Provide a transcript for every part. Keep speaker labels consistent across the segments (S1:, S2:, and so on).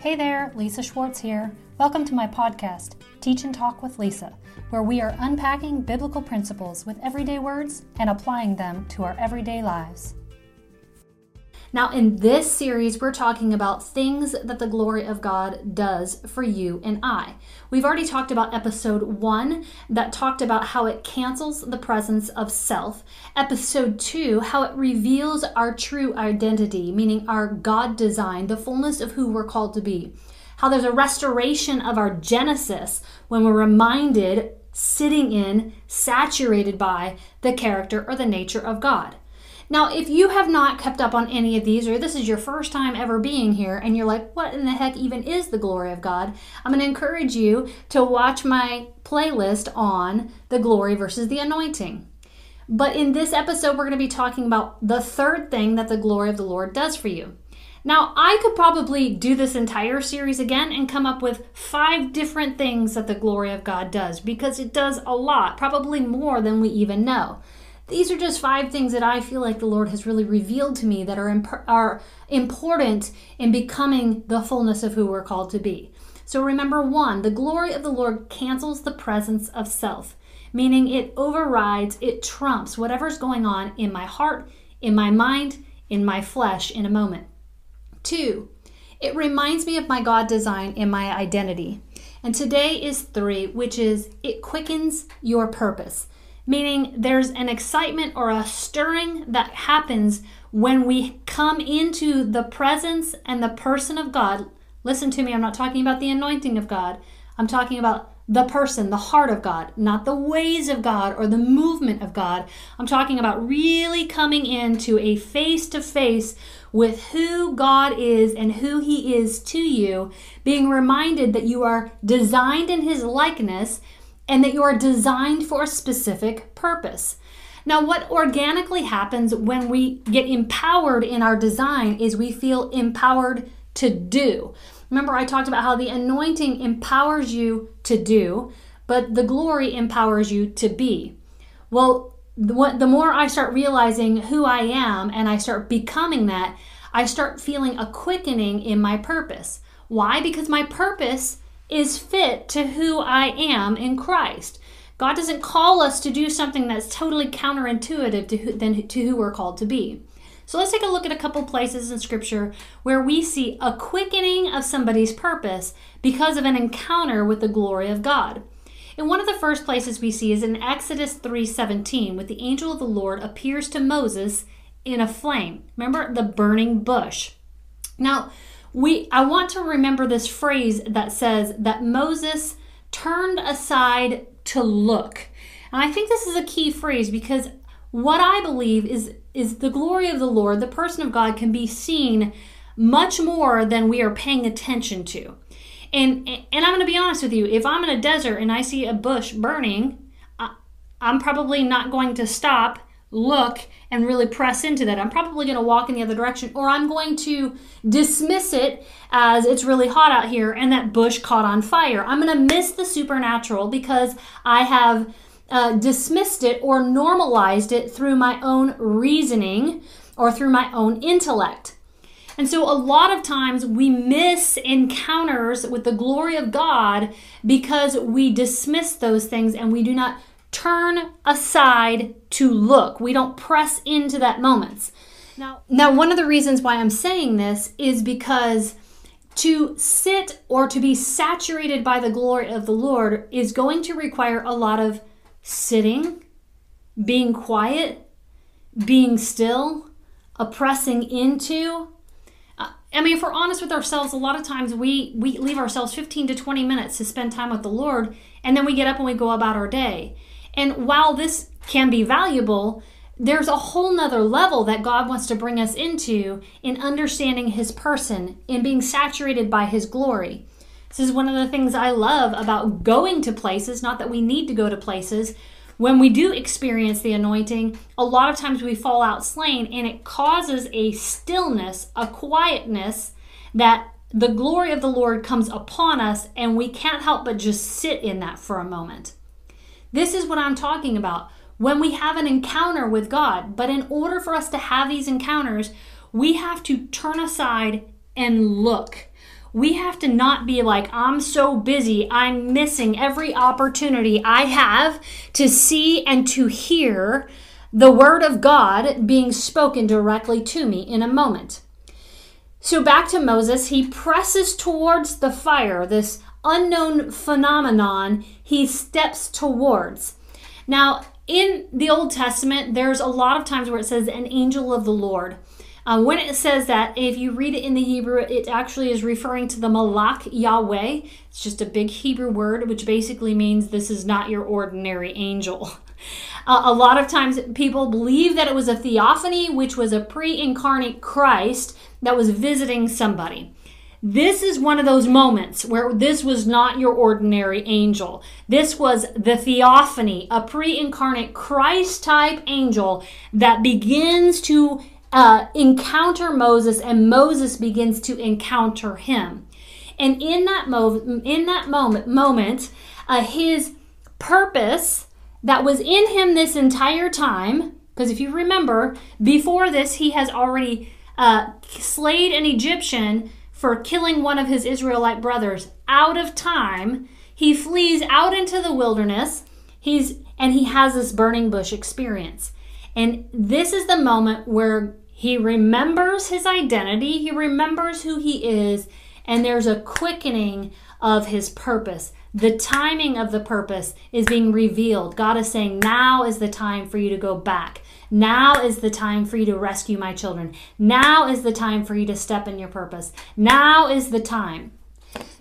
S1: Hey there, Lisa Schwartz here. Welcome to my podcast, Teach and Talk with Lisa, where we are unpacking biblical principles with everyday words and applying them to our everyday lives. Now, in this series, we're talking about things that the glory of God does for you and I. We've already talked about episode one that talked about how it cancels the presence of self. Episode two, how it reveals our true identity, meaning our God design, the fullness of who we're called to be. How there's a restoration of our Genesis when we're reminded, sitting in, saturated by the character or the nature of God. Now, if you have not kept up on any of these, or this is your first time ever being here, and you're like, what in the heck even is the glory of God? I'm going to encourage you to watch my playlist on the glory versus the anointing. But in this episode, we're going to be talking about the third thing that the glory of the Lord does for you. Now, I could probably do this entire series again and come up with five different things that the glory of God does because it does a lot, probably more than we even know. These are just five things that I feel like the Lord has really revealed to me that are, imp- are important in becoming the fullness of who we're called to be. So remember one, the glory of the Lord cancels the presence of self, meaning it overrides, it trumps whatever's going on in my heart, in my mind, in my flesh in a moment. Two, it reminds me of my God design and my identity. And today is three, which is it quickens your purpose meaning there's an excitement or a stirring that happens when we come into the presence and the person of God. Listen to me, I'm not talking about the anointing of God. I'm talking about the person, the heart of God, not the ways of God or the movement of God. I'm talking about really coming into a face to face with who God is and who He is to you, being reminded that you are designed in His likeness and that you are designed for a specific purpose. Now, what organically happens when we get empowered in our design is we feel empowered to do. Remember, I talked about how the anointing empowers you to do, but the glory empowers you to be. Well, the more I start realizing who I am and I start becoming that, I start feeling a quickening in my purpose. Why? Because my purpose is fit to who I am in Christ. God doesn't call us to do something that's totally counterintuitive to who, than to who we're called to be. So let's take a look at a couple places in Scripture where we see a quickening of somebody's purpose because of an encounter with the glory of God. And one of the first places we see is in Exodus 3:17, with the angel of the Lord appears to Moses in a flame. Remember the burning bush. Now, we I want to remember this phrase that says that Moses turned aside to look. And I think this is a key phrase because what I believe is is the glory of the Lord, the person of God can be seen much more than we are paying attention to. And and I'm going to be honest with you, if I'm in a desert and I see a bush burning, I, I'm probably not going to stop look and really press into that. I'm probably going to walk in the other direction, or I'm going to dismiss it as it's really hot out here and that bush caught on fire. I'm going to miss the supernatural because I have uh, dismissed it or normalized it through my own reasoning or through my own intellect. And so, a lot of times we miss encounters with the glory of God because we dismiss those things and we do not turn aside to look. We don't press into that moment. Now, now one of the reasons why I'm saying this is because to sit or to be saturated by the glory of the Lord is going to require a lot of sitting, being quiet, being still, a pressing into. Uh, I mean, if we're honest with ourselves, a lot of times we, we leave ourselves 15 to 20 minutes to spend time with the Lord, and then we get up and we go about our day. And while this can be valuable, there's a whole nother level that God wants to bring us into in understanding His person, in being saturated by His glory. This is one of the things I love about going to places, not that we need to go to places. When we do experience the anointing, a lot of times we fall out slain and it causes a stillness, a quietness that the glory of the Lord comes upon us and we can't help but just sit in that for a moment. This is what I'm talking about. When we have an encounter with God, but in order for us to have these encounters, we have to turn aside and look. we have to not be like, I'm so busy, I'm missing every opportunity I have to see and to hear the word of God being spoken directly to me in a moment. So back to Moses, he presses towards the fire, this unknown phenomenon he steps towards. Now, in the Old Testament, there's a lot of times where it says an angel of the Lord. Uh, when it says that, if you read it in the Hebrew, it actually is referring to the Malach Yahweh. It's just a big Hebrew word, which basically means this is not your ordinary angel. Uh, a lot of times people believe that it was a theophany, which was a pre incarnate Christ that was visiting somebody. This is one of those moments where this was not your ordinary angel. This was the theophany, a pre incarnate Christ type angel that begins to uh, encounter Moses and Moses begins to encounter him. And in that, mo- in that moment, moment uh, his purpose that was in him this entire time, because if you remember, before this, he has already uh, slayed an Egyptian for killing one of his Israelite brothers out of time. He flees out into the wilderness. He's and he has this burning bush experience. And this is the moment where he remembers his identity, he remembers who he is, and there's a quickening of his purpose. The timing of the purpose is being revealed. God is saying, Now is the time for you to go back. Now is the time for you to rescue my children. Now is the time for you to step in your purpose. Now is the time.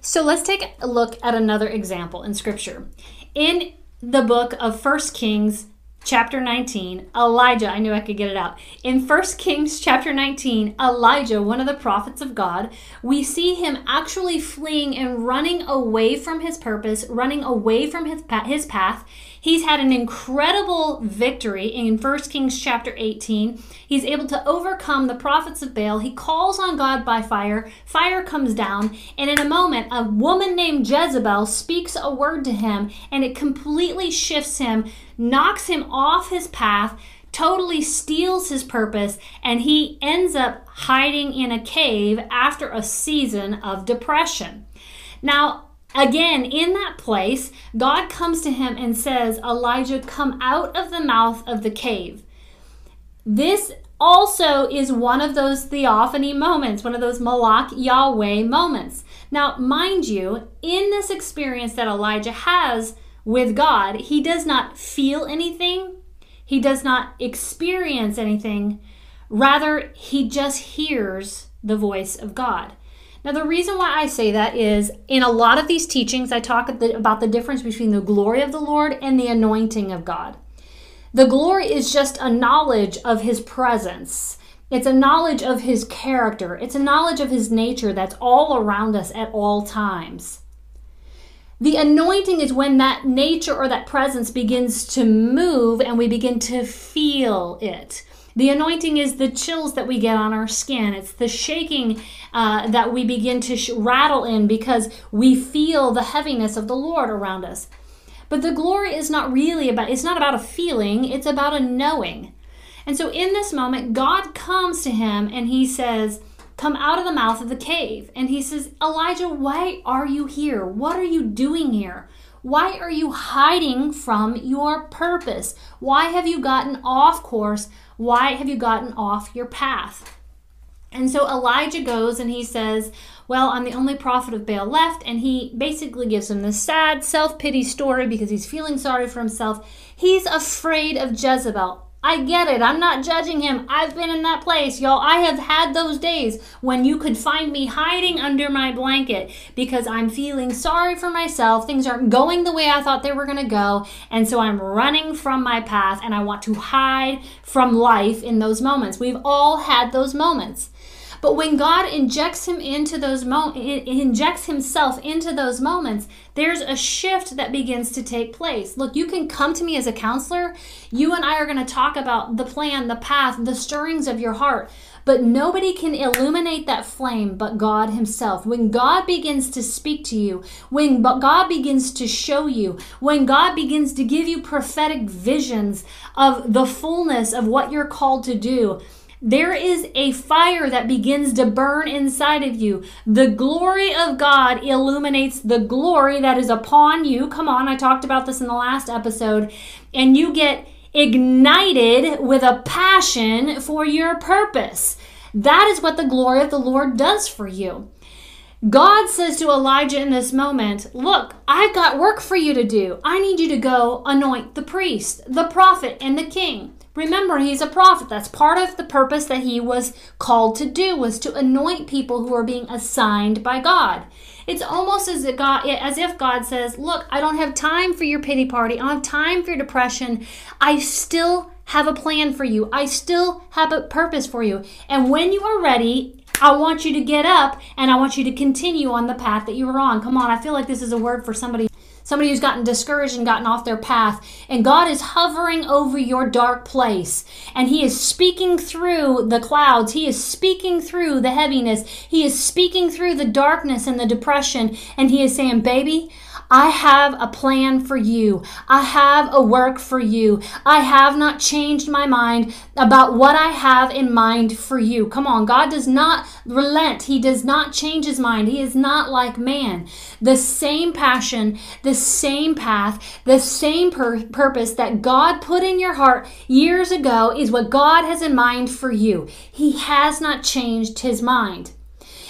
S1: So let's take a look at another example in Scripture. In the book of First Kings, chapter 19, Elijah, I knew I could get it out. In 1 Kings chapter 19, Elijah, one of the prophets of God, we see him actually fleeing and running away from his purpose, running away from his, his path. He's had an incredible victory in 1 Kings chapter 18. He's able to overcome the prophets of Baal. He calls on God by fire. Fire comes down, and in a moment, a woman named Jezebel speaks a word to him, and it completely shifts him, knocks him off his path, totally steals his purpose, and he ends up hiding in a cave after a season of depression. Now, Again, in that place, God comes to him and says, Elijah, come out of the mouth of the cave. This also is one of those theophany moments, one of those Malach Yahweh moments. Now, mind you, in this experience that Elijah has with God, he does not feel anything, he does not experience anything. Rather, he just hears the voice of God. Now, the reason why I say that is in a lot of these teachings, I talk about the difference between the glory of the Lord and the anointing of God. The glory is just a knowledge of His presence. It's a knowledge of his character. It's a knowledge of his nature that's all around us at all times. The anointing is when that nature or that presence begins to move and we begin to feel it. The anointing is the chills that we get on our skin. It's the shaking uh, that we begin to sh- rattle in because we feel the heaviness of the Lord around us. But the glory is not really about, it's not about a feeling, it's about a knowing. And so in this moment, God comes to him and he says, Come out of the mouth of the cave. And he says, Elijah, why are you here? What are you doing here? Why are you hiding from your purpose? Why have you gotten off course why have you gotten off your path? And so Elijah goes and he says, Well, I'm the only prophet of Baal left. And he basically gives him this sad self pity story because he's feeling sorry for himself. He's afraid of Jezebel. I get it. I'm not judging him. I've been in that place, y'all. I have had those days when you could find me hiding under my blanket because I'm feeling sorry for myself. Things aren't going the way I thought they were going to go. And so I'm running from my path and I want to hide from life in those moments. We've all had those moments. But when God injects him into those mo- injects himself into those moments, there's a shift that begins to take place. Look, you can come to me as a counselor. You and I are going to talk about the plan, the path, the stirrings of your heart. But nobody can illuminate that flame but God Himself. When God begins to speak to you, when God begins to show you, when God begins to give you prophetic visions of the fullness of what you're called to do, there is a fire that begins to burn inside of you. The glory of God illuminates the glory that is upon you. Come on, I talked about this in the last episode. And you get ignited with a passion for your purpose. That is what the glory of the Lord does for you. God says to Elijah in this moment, Look, I've got work for you to do. I need you to go anoint the priest, the prophet, and the king. Remember, he's a prophet. That's part of the purpose that he was called to do was to anoint people who are being assigned by God. It's almost as if God, as if God says, "Look, I don't have time for your pity party. I don't have time for your depression. I still have a plan for you. I still have a purpose for you. And when you are ready, I want you to get up and I want you to continue on the path that you were on. Come on, I feel like this is a word for somebody somebody who's gotten discouraged and gotten off their path. And God is hovering over your dark place. And He is speaking through the clouds. He is speaking through the heaviness. He is speaking through the darkness and the depression. And He is saying, Baby, I have a plan for you. I have a work for you. I have not changed my mind about what I have in mind for you. Come on, God does not relent. He does not change his mind. He is not like man. The same passion, the same path, the same pur- purpose that God put in your heart years ago is what God has in mind for you. He has not changed his mind.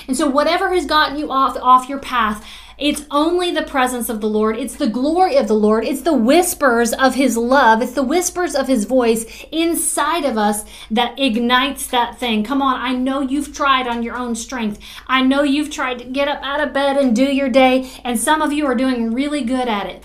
S1: And so whatever has gotten you off off your path, it's only the presence of the Lord. It's the glory of the Lord. It's the whispers of His love. It's the whispers of His voice inside of us that ignites that thing. Come on, I know you've tried on your own strength. I know you've tried to get up out of bed and do your day, and some of you are doing really good at it.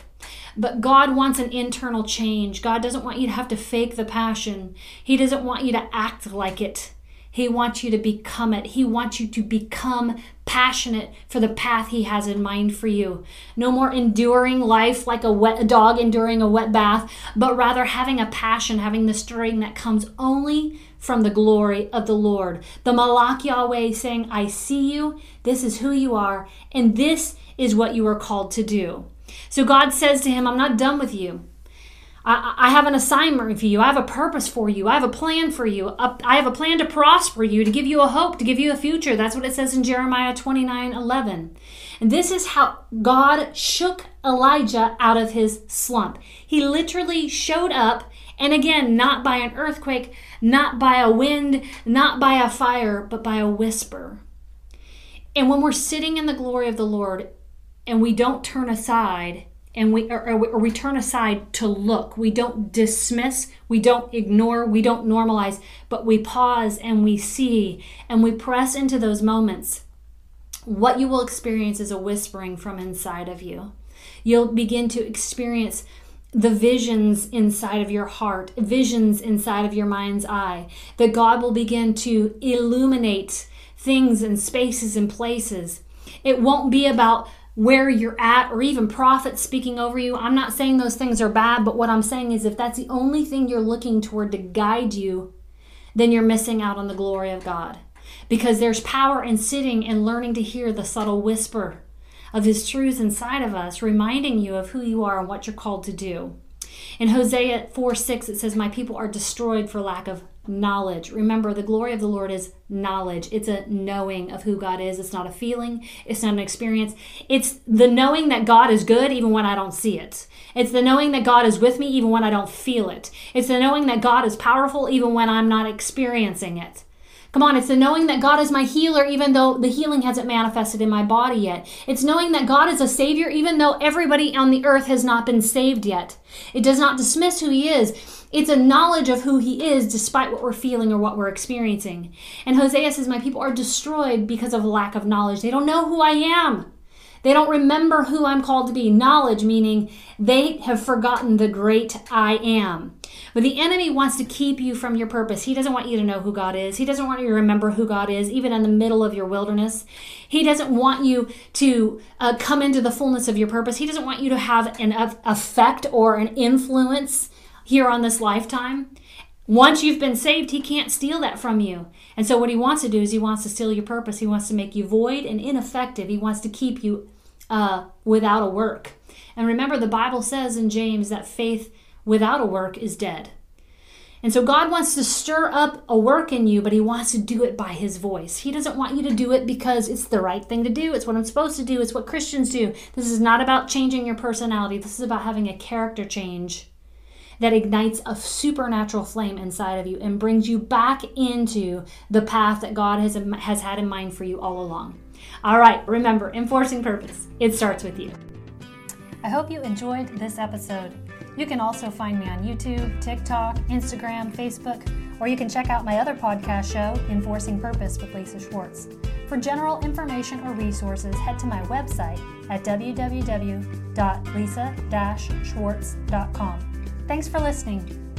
S1: But God wants an internal change. God doesn't want you to have to fake the passion, He doesn't want you to act like it. He wants you to become it. He wants you to become passionate for the path He has in mind for you. No more enduring life like a wet a dog enduring a wet bath, but rather having a passion, having the stirring that comes only from the glory of the Lord. The Malach Yahweh saying, I see you, this is who you are, and this is what you are called to do. So God says to him, I'm not done with you. I, I have an assignment for you. I have a purpose for you. I have a plan for you. I have a plan to prosper you, to give you a hope, to give you a future. That's what it says in Jeremiah 29 11. And this is how God shook Elijah out of his slump. He literally showed up, and again, not by an earthquake, not by a wind, not by a fire, but by a whisper. And when we're sitting in the glory of the Lord and we don't turn aside, and we or, or, we turn aside to look. We don't dismiss we don't ignore we don't normalize but we pause and we see and we press into those moments. What you will experience is a whispering from inside of you. You'll begin to experience the visions inside of your heart visions inside of your mind's eye that god will begin to illuminate things and spaces and places. It won't be about where you're at or even prophets speaking over you. I'm not saying those things are bad, but what I'm saying is if that's the only thing you're looking toward to guide you, then you're missing out on the glory of God. Because there's power in sitting and learning to hear the subtle whisper of His truths inside of us, reminding you of who you are and what you're called to do. In Hosea 4 6, it says, My people are destroyed for lack of knowledge. Remember, the glory of the Lord is knowledge. It's a knowing of who God is. It's not a feeling, it's not an experience. It's the knowing that God is good even when I don't see it. It's the knowing that God is with me even when I don't feel it. It's the knowing that God is powerful even when I'm not experiencing it. Come on, it's the knowing that God is my healer even though the healing hasn't manifested in my body yet. It's knowing that God is a Savior even though everybody on the earth has not been saved yet. It does not dismiss who He is. It's a knowledge of who He is despite what we're feeling or what we're experiencing. And Hosea says, My people are destroyed because of lack of knowledge. They don't know who I am. They don't remember who I'm called to be. Knowledge meaning they have forgotten the great I am. But the enemy wants to keep you from your purpose. He doesn't want you to know who God is. He doesn't want you to remember who God is, even in the middle of your wilderness. He doesn't want you to uh, come into the fullness of your purpose. He doesn't want you to have an effect or an influence here on this lifetime. Once you've been saved, he can't steal that from you. And so, what he wants to do is he wants to steal your purpose. He wants to make you void and ineffective. He wants to keep you uh, without a work. And remember, the Bible says in James that faith without a work is dead. And so God wants to stir up a work in you, but He wants to do it by His voice. He doesn't want you to do it because it's the right thing to do. It's what I'm supposed to do. It's what Christians do. This is not about changing your personality. This is about having a character change that ignites a supernatural flame inside of you and brings you back into the path that God has, has had in mind for you all along. All right, remember, enforcing purpose, it starts with you. I hope you enjoyed this episode. You can also find me on YouTube, TikTok, Instagram, Facebook, or you can check out my other podcast show, Enforcing Purpose with Lisa Schwartz. For general information or resources, head to my website at www.lisa-schwartz.com. Thanks for listening.